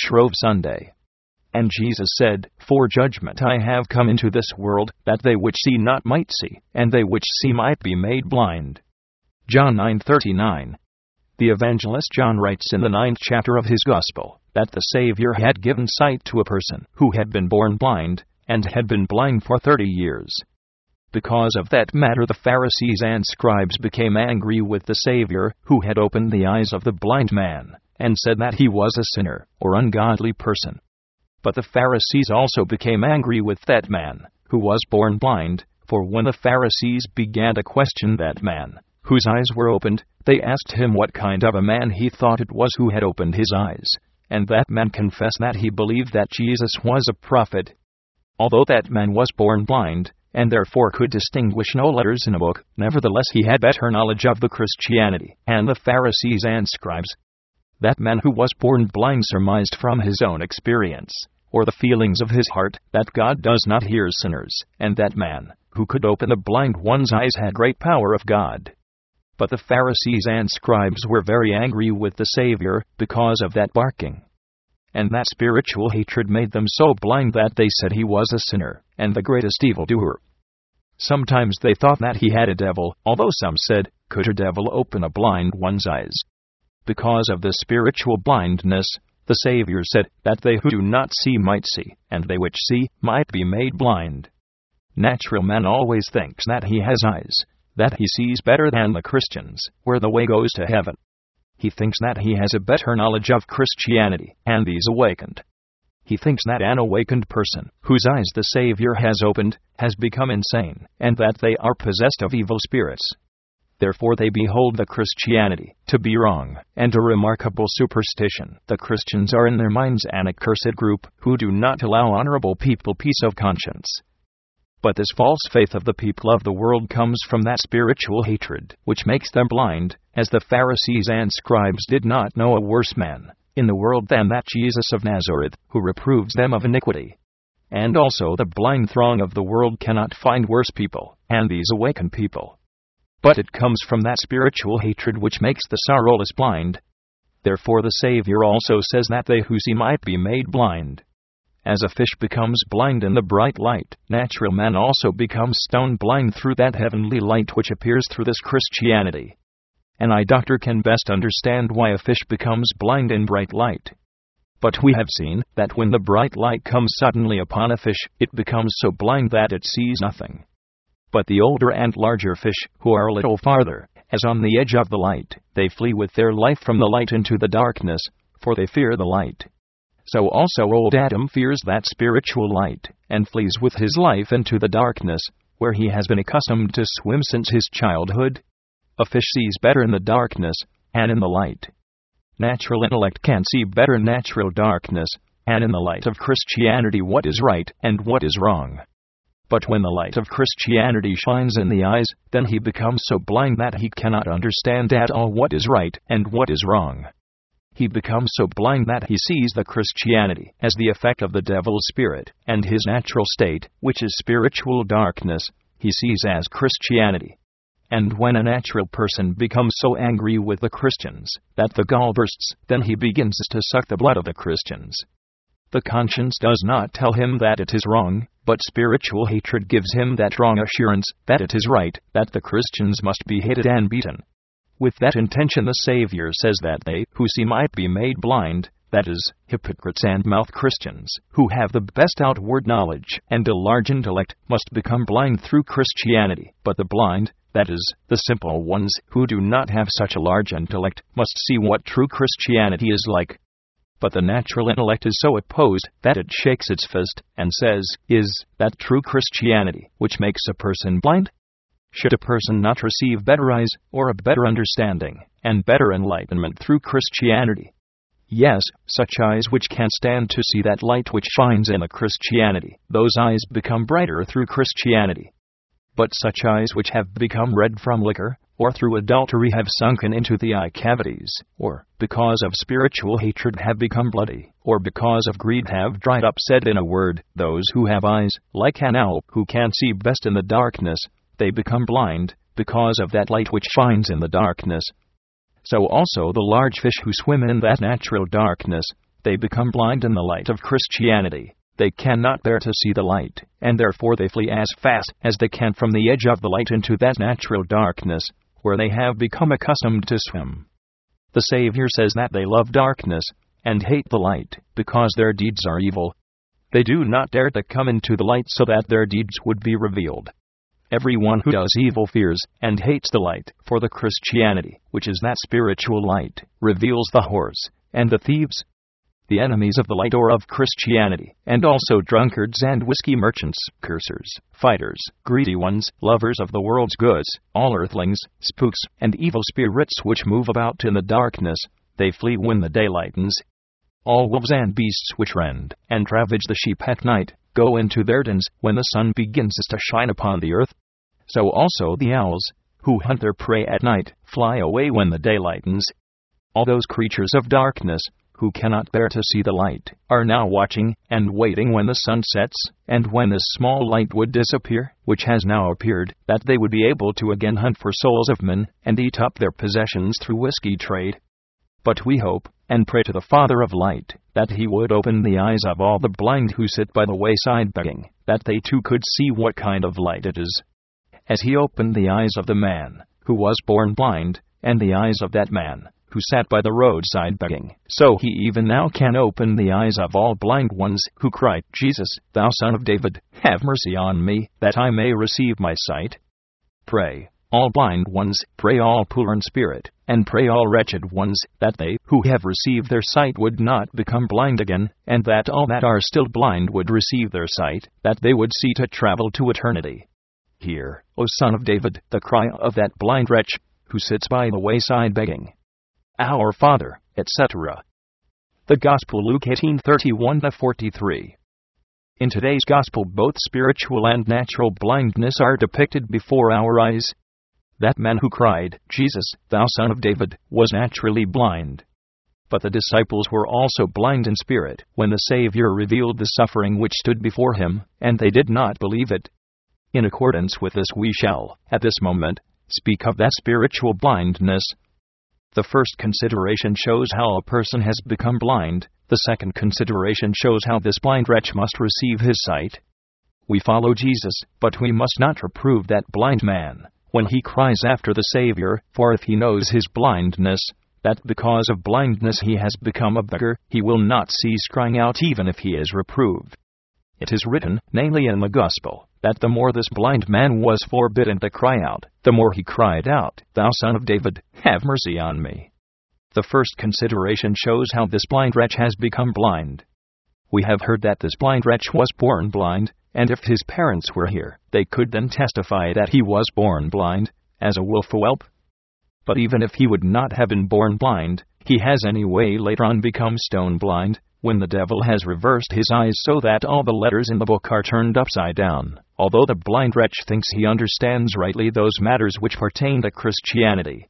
Shrove Sunday. And Jesus said, For judgment I have come into this world, that they which see not might see, and they which see might be made blind. John 9:39. The evangelist John writes in the ninth chapter of his Gospel that the Savior had given sight to a person who had been born blind, and had been blind for thirty years. Because of that matter, the Pharisees and scribes became angry with the Savior, who had opened the eyes of the blind man, and said that he was a sinner, or ungodly person. But the Pharisees also became angry with that man, who was born blind, for when the Pharisees began to question that man, whose eyes were opened, they asked him what kind of a man he thought it was who had opened his eyes. And that man confessed that he believed that Jesus was a prophet. Although that man was born blind, and therefore could distinguish no letters in a book, nevertheless he had better knowledge of the Christianity and the Pharisees and scribes. That man who was born blind surmised from his own experience, or the feelings of his heart, that God does not hear sinners, and that man, who could open the blind one's eyes, had great power of God. But the Pharisees and scribes were very angry with the Savior because of that barking. And that spiritual hatred made them so blind that they said he was a sinner, and the greatest evildoer. Sometimes they thought that he had a devil, although some said, Could a devil open a blind one's eyes? Because of the spiritual blindness, the Savior said that they who do not see might see, and they which see might be made blind. Natural man always thinks that he has eyes, that he sees better than the Christians, where the way goes to heaven. He thinks that he has a better knowledge of Christianity, and these awakened. He thinks that an awakened person, whose eyes the Savior has opened, has become insane, and that they are possessed of evil spirits. Therefore, they behold the Christianity to be wrong, and a remarkable superstition. The Christians are in their minds an accursed group, who do not allow honorable people peace of conscience. But this false faith of the people of the world comes from that spiritual hatred, which makes them blind, as the Pharisees and scribes did not know a worse man in the world than that Jesus of Nazareth, who reproves them of iniquity. And also the blind throng of the world cannot find worse people, and these awaken people. But it comes from that spiritual hatred which makes the sorrowless blind. Therefore the Savior also says that they who see might be made blind. As a fish becomes blind in the bright light, natural man also becomes stone blind through that heavenly light which appears through this Christianity. An eye doctor can best understand why a fish becomes blind in bright light. But we have seen that when the bright light comes suddenly upon a fish, it becomes so blind that it sees nothing. But the older and larger fish, who are a little farther, as on the edge of the light, they flee with their life from the light into the darkness, for they fear the light. So also old Adam fears that spiritual light, and flees with his life into the darkness, where he has been accustomed to swim since his childhood. A fish sees better in the darkness, and in the light. Natural intellect can see better natural darkness, and in the light of Christianity what is right and what is wrong. But when the light of Christianity shines in the eyes, then he becomes so blind that he cannot understand at all what is right and what is wrong he becomes so blind that he sees the Christianity as the effect of the devil's spirit, and his natural state, which is spiritual darkness, he sees as Christianity. And when a natural person becomes so angry with the Christians that the gall bursts, then he begins to suck the blood of the Christians. The conscience does not tell him that it is wrong, but spiritual hatred gives him that wrong assurance that it is right, that the Christians must be hated and beaten, with that intention, the Savior says that they who see might be made blind, that is, hypocrites and mouth Christians, who have the best outward knowledge and a large intellect, must become blind through Christianity. But the blind, that is, the simple ones who do not have such a large intellect, must see what true Christianity is like. But the natural intellect is so opposed that it shakes its fist and says, Is that true Christianity which makes a person blind? Should a person not receive better eyes, or a better understanding, and better enlightenment through Christianity? Yes, such eyes which can stand to see that light which shines in a Christianity, those eyes become brighter through Christianity. But such eyes which have become red from liquor, or through adultery have sunken into the eye cavities, or, because of spiritual hatred, have become bloody, or because of greed have dried up, said in a word, those who have eyes, like an owl, who can see best in the darkness, they become blind, because of that light which shines in the darkness. So also the large fish who swim in that natural darkness, they become blind in the light of Christianity. They cannot bear to see the light, and therefore they flee as fast as they can from the edge of the light into that natural darkness, where they have become accustomed to swim. The Savior says that they love darkness and hate the light, because their deeds are evil. They do not dare to come into the light so that their deeds would be revealed. Everyone who does evil fears and hates the light, for the Christianity, which is that spiritual light, reveals the whores and the thieves the enemies of the light or of Christianity, and also drunkards and whiskey merchants, cursers, fighters, greedy ones, lovers of the world's goods, all earthlings, spooks, and evil spirits which move about in the darkness, they flee when the day lightens. All wolves and beasts which rend and ravage the sheep at night go into their dens when the sun begins to shine upon the earth. So also the owls, who hunt their prey at night, fly away when the day lightens. All those creatures of darkness who cannot bear to see the light, are now watching and waiting when the sun sets, and when this small light would disappear, which has now appeared, that they would be able to again hunt for souls of men, and eat up their possessions through whiskey trade. But we hope, and pray to the Father of light, that he would open the eyes of all the blind who sit by the wayside begging, that they too could see what kind of light it is. As he opened the eyes of the man, who was born blind, and the eyes of that man, who sat by the roadside begging. So he even now can open the eyes of all blind ones who cry, Jesus, thou son of David, have mercy on me, that I may receive my sight. Pray, all blind ones, pray all poor in spirit, and pray all wretched ones, that they who have received their sight would not become blind again, and that all that are still blind would receive their sight, that they would see to travel to eternity. Hear, O Son of David, the cry of that blind wretch who sits by the wayside begging. Our Father, etc. The Gospel Luke 18:31 43. In today's gospel both spiritual and natural blindness are depicted before our eyes. That man who cried, "Jesus, thou son of David," was naturally blind. But the disciples were also blind in spirit when the Savior revealed the suffering which stood before him, and they did not believe it. In accordance with this, we shall, at this moment, speak of that spiritual blindness the first consideration shows how a person has become blind, the second consideration shows how this blind wretch must receive his sight. We follow Jesus, but we must not reprove that blind man when he cries after the Savior, for if he knows his blindness, that because of blindness he has become a beggar, he will not cease crying out even if he is reproved. It is written, namely in the Gospel, that the more this blind man was forbidden to cry out, the more he cried out, Thou son of David, have mercy on me. The first consideration shows how this blind wretch has become blind. We have heard that this blind wretch was born blind, and if his parents were here, they could then testify that he was born blind, as a wolf whelp. But even if he would not have been born blind, he has anyway later on become stone blind, when the devil has reversed his eyes so that all the letters in the book are turned upside down, although the blind wretch thinks he understands rightly those matters which pertain to Christianity.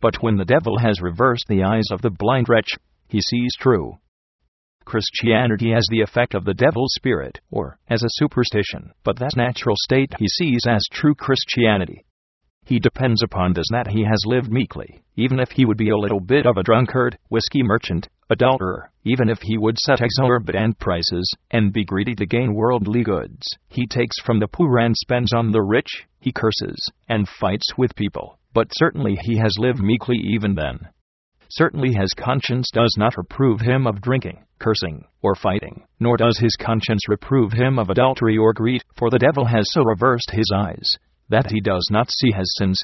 But when the devil has reversed the eyes of the blind wretch, he sees true. Christianity has the effect of the devil's spirit, or as a superstition, but that natural state he sees as true Christianity. He depends upon this that he has lived meekly, even if he would be a little bit of a drunkard, whiskey merchant, adulterer, even if he would set exorbitant prices and be greedy to gain worldly goods. He takes from the poor and spends on the rich, he curses and fights with people, but certainly he has lived meekly even then. Certainly his conscience does not reprove him of drinking, cursing, or fighting, nor does his conscience reprove him of adultery or greed, for the devil has so reversed his eyes that he does not see his sins.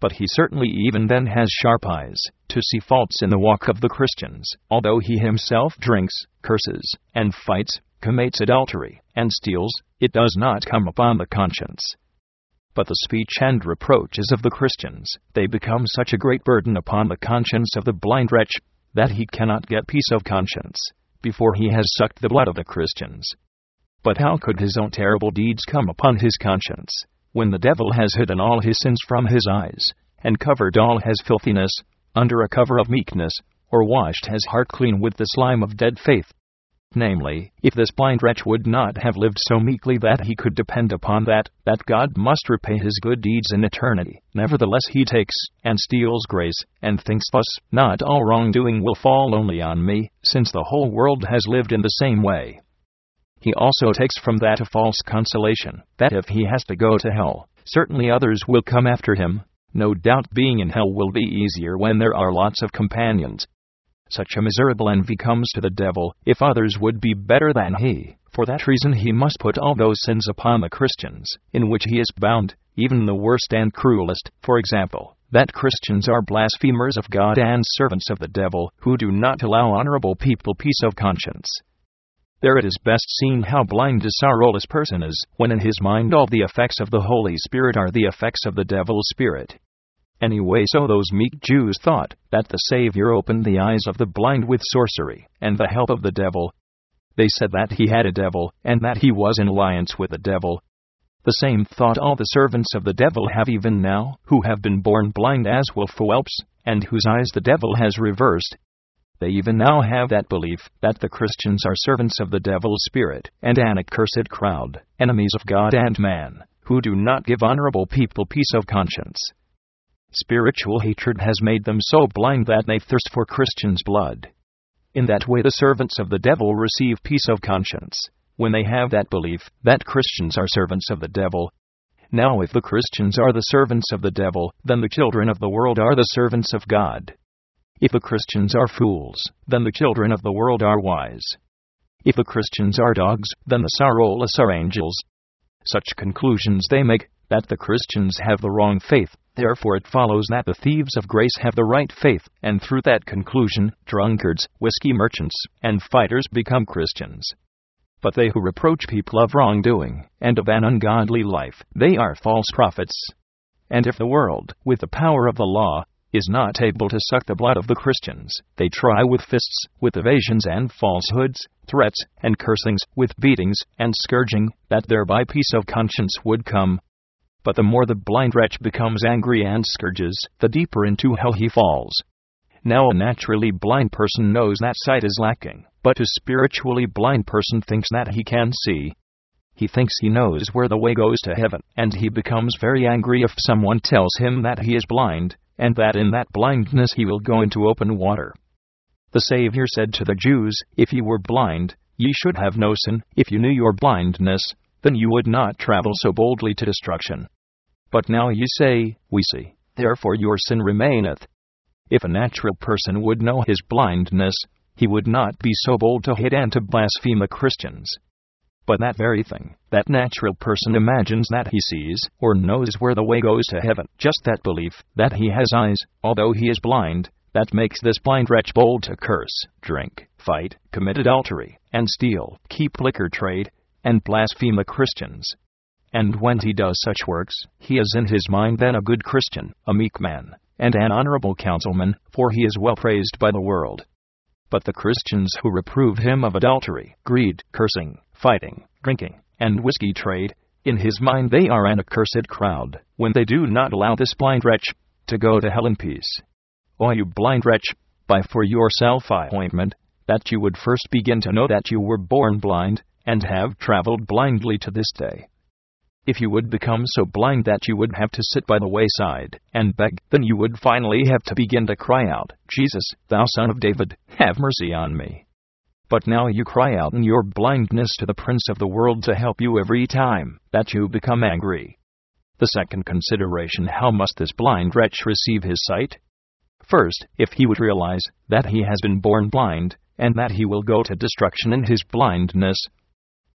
But he certainly even then has sharp eyes to see faults in the walk of the Christians, although he himself drinks, curses, and fights, commits adultery, and steals, it does not come upon the conscience. But the speech and reproaches of the Christians, they become such a great burden upon the conscience of the blind wretch that he cannot get peace of conscience before he has sucked the blood of the Christians. But how could his own terrible deeds come upon his conscience? When the devil has hidden all his sins from his eyes, and covered all his filthiness, under a cover of meekness, or washed his heart clean with the slime of dead faith. Namely, if this blind wretch would not have lived so meekly that he could depend upon that, that God must repay his good deeds in eternity, nevertheless he takes and steals grace, and thinks thus, not all wrongdoing will fall only on me, since the whole world has lived in the same way. He also takes from that a false consolation, that if he has to go to hell, certainly others will come after him. No doubt being in hell will be easier when there are lots of companions, such a miserable envy comes to the devil if others would be better than he. For that reason, he must put all those sins upon the Christians, in which he is bound, even the worst and cruelest, for example, that Christians are blasphemers of God and servants of the devil, who do not allow honorable people peace of conscience. There it is best seen how blind a sorrowless person is, when in his mind all the effects of the Holy Spirit are the effects of the devil's spirit. Anyway, so those meek Jews thought that the Savior opened the eyes of the blind with sorcery and the help of the devil. They said that he had a devil and that he was in alliance with the devil. The same thought all the servants of the devil have even now, who have been born blind as wolf whelps, and whose eyes the devil has reversed. They even now have that belief that the Christians are servants of the devil's spirit and an accursed crowd, enemies of God and man, who do not give honorable people peace of conscience. Spiritual hatred has made them so blind that they thirst for Christians' blood. In that way, the servants of the devil receive peace of conscience, when they have that belief that Christians are servants of the devil. Now, if the Christians are the servants of the devil, then the children of the world are the servants of God. If the Christians are fools, then the children of the world are wise. If the Christians are dogs, then the sorrowless are angels. Such conclusions they make that the Christians have the wrong faith, Therefore, it follows that the thieves of grace have the right faith, and through that conclusion, drunkards, whiskey merchants, and fighters become Christians. But they who reproach people of wrongdoing, and of an ungodly life, they are false prophets. And if the world, with the power of the law, is not able to suck the blood of the Christians, they try with fists, with evasions and falsehoods, threats and cursings, with beatings and scourging, that thereby peace of conscience would come, but the more the blind wretch becomes angry and scourges, the deeper into hell he falls. Now, a naturally blind person knows that sight is lacking, but a spiritually blind person thinks that he can see. He thinks he knows where the way goes to heaven, and he becomes very angry if someone tells him that he is blind, and that in that blindness he will go into open water. The Savior said to the Jews, If ye were blind, ye should have no sin, if you knew your blindness, then you would not travel so boldly to destruction. But now you say, We see, therefore your sin remaineth. If a natural person would know his blindness, he would not be so bold to hit and to blaspheme the Christians. But that very thing, that natural person imagines that he sees, or knows where the way goes to heaven, just that belief, that he has eyes, although he is blind, that makes this blind wretch bold to curse, drink, fight, commit adultery, and steal, keep liquor trade, and blaspheme the Christians. And when he does such works, he is in his mind then a good Christian, a meek man, and an honorable councilman, for he is well praised by the world. But the Christians who reprove him of adultery, greed, cursing, fighting, drinking, and whiskey trade, in his mind they are an accursed crowd, when they do not allow this blind wretch to go to hell in peace. O you blind wretch, buy for yourself ointment, that you would first begin to know that you were born blind, and have traveled blindly to this day. If you would become so blind that you would have to sit by the wayside and beg, then you would finally have to begin to cry out, Jesus, thou son of David, have mercy on me. But now you cry out in your blindness to the Prince of the world to help you every time that you become angry. The second consideration how must this blind wretch receive his sight? First, if he would realize that he has been born blind, and that he will go to destruction in his blindness,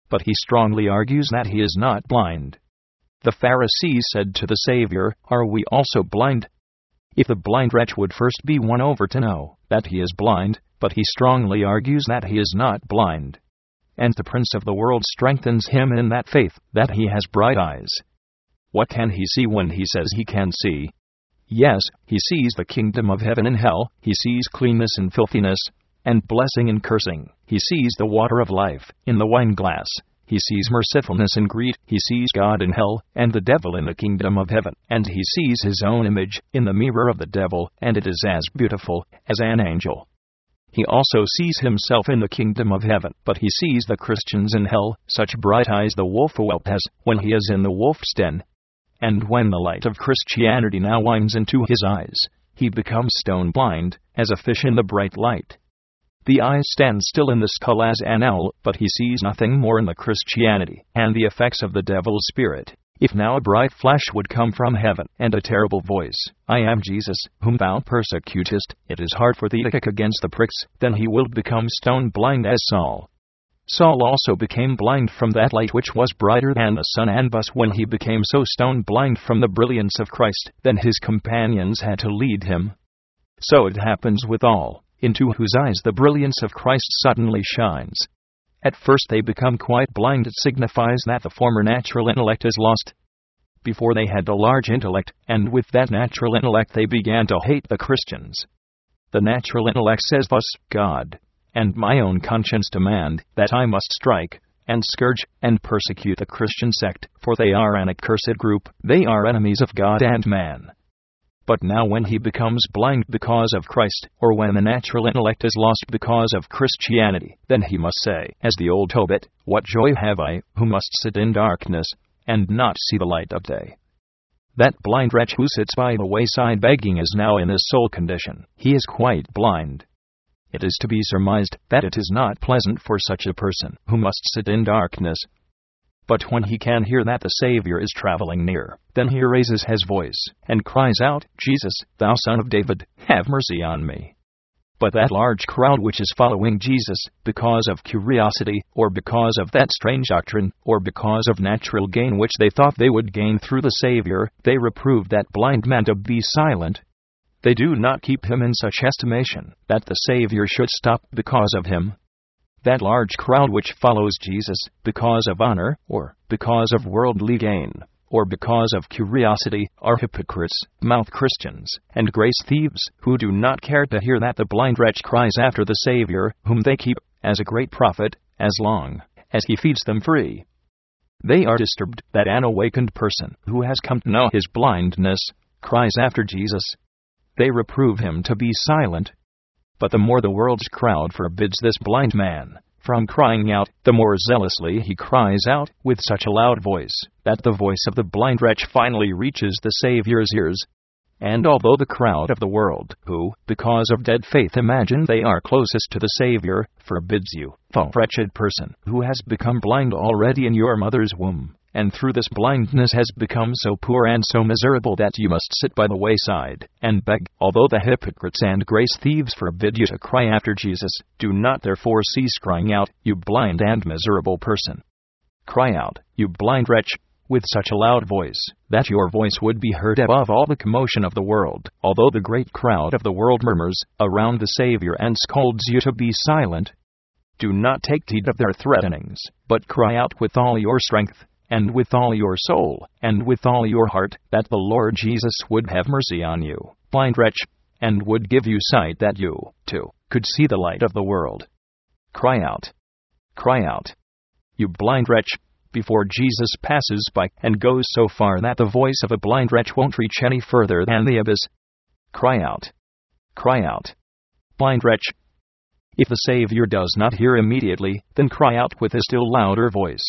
but he strongly argues that he is not blind. The Pharisees said to the Savior, Are we also blind? If the blind wretch would first be won over to know that he is blind, but he strongly argues that he is not blind. And the Prince of the world strengthens him in that faith, that he has bright eyes. What can he see when he says he can see? Yes, he sees the kingdom of heaven and hell, he sees cleanness and filthiness, and blessing and cursing. He sees the water of life in the wine glass. He sees mercifulness and greed. He sees God in hell, and the devil in the kingdom of heaven. And he sees his own image in the mirror of the devil, and it is as beautiful as an angel. He also sees himself in the kingdom of heaven, but he sees the Christians in hell, such bright eyes the wolf whelp has when he is in the wolf's den. And when the light of Christianity now winds into his eyes, he becomes stone blind, as a fish in the bright light. The eye stands still in the skull as an owl, but he sees nothing more in the Christianity and the effects of the devil's spirit. If now a bright flash would come from heaven, and a terrible voice, I am Jesus, whom thou persecutest, it is hard for thee to kick against the pricks, then he will become stone blind as Saul. Saul also became blind from that light which was brighter than the sun, and thus when he became so stone blind from the brilliance of Christ, then his companions had to lead him. So it happens with all, into whose eyes the brilliance of Christ suddenly shines. At first they become quite blind. It signifies that the former natural intellect is lost. Before they had a large intellect, and with that natural intellect they began to hate the Christians. The natural intellect says thus, God, and my own conscience demand that I must strike, and scourge, and persecute the Christian sect, for they are an accursed group, they are enemies of God and man. But now, when he becomes blind because of Christ, or when the natural intellect is lost because of Christianity, then he must say, as the old Tobit, What joy have I, who must sit in darkness, and not see the light of day? That blind wretch who sits by the wayside begging is now in this soul condition. He is quite blind. It is to be surmised that it is not pleasant for such a person, who must sit in darkness, but when he can hear that the Savior is traveling near, then he raises his voice and cries out, Jesus, thou son of David, have mercy on me. But that large crowd which is following Jesus, because of curiosity, or because of that strange doctrine, or because of natural gain which they thought they would gain through the Savior, they reprove that blind man to be silent. They do not keep him in such estimation that the Savior should stop because of him, that large crowd which follows Jesus because of honor, or because of worldly gain, or because of curiosity, are hypocrites, mouth Christians, and grace thieves, who do not care to hear that the blind wretch cries after the Savior, whom they keep as a great prophet, as long as he feeds them free. They are disturbed that an awakened person, who has come to know his blindness, cries after Jesus. They reprove him to be silent but the more the world's crowd forbids this blind man from crying out, the more zealously he cries out with such a loud voice that the voice of the blind wretch finally reaches the Saviour's ears. And although the crowd of the world, who, because of dead faith, imagine they are closest to the Savior, forbids you, the wretched person who has become blind already in your mother's womb, and through this blindness has become so poor and so miserable that you must sit by the wayside and beg. Although the hypocrites and grace thieves forbid you to cry after Jesus, do not therefore cease crying out, you blind and miserable person. Cry out, you blind wretch, with such a loud voice, that your voice would be heard above all the commotion of the world, although the great crowd of the world murmurs around the Savior and scolds you to be silent. Do not take heed of their threatenings, but cry out with all your strength, and with all your soul, and with all your heart, that the Lord Jesus would have mercy on you, blind wretch, and would give you sight that you, too, could see the light of the world. Cry out. Cry out. You blind wretch, before Jesus passes by and goes so far that the voice of a blind wretch won't reach any further than the abyss. Cry out. Cry out. Blind wretch. If the Savior does not hear immediately, then cry out with a still louder voice.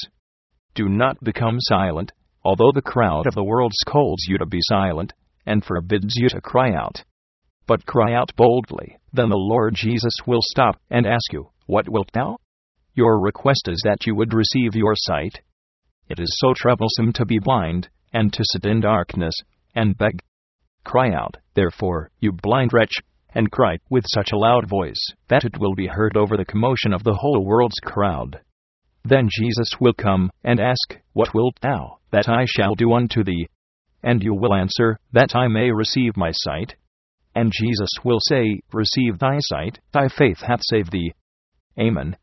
Do not become silent, although the crowd of the world scolds you to be silent, and forbids you to cry out. But cry out boldly, then the Lord Jesus will stop and ask you, What wilt thou? Your request is that you would receive your sight. It is so troublesome to be blind, and to sit in darkness, and beg. Cry out, therefore, you blind wretch, and cry with such a loud voice that it will be heard over the commotion of the whole world's crowd. Then Jesus will come and ask, What wilt thou that I shall do unto thee? And you will answer, That I may receive my sight. And Jesus will say, Receive thy sight, thy faith hath saved thee. Amen.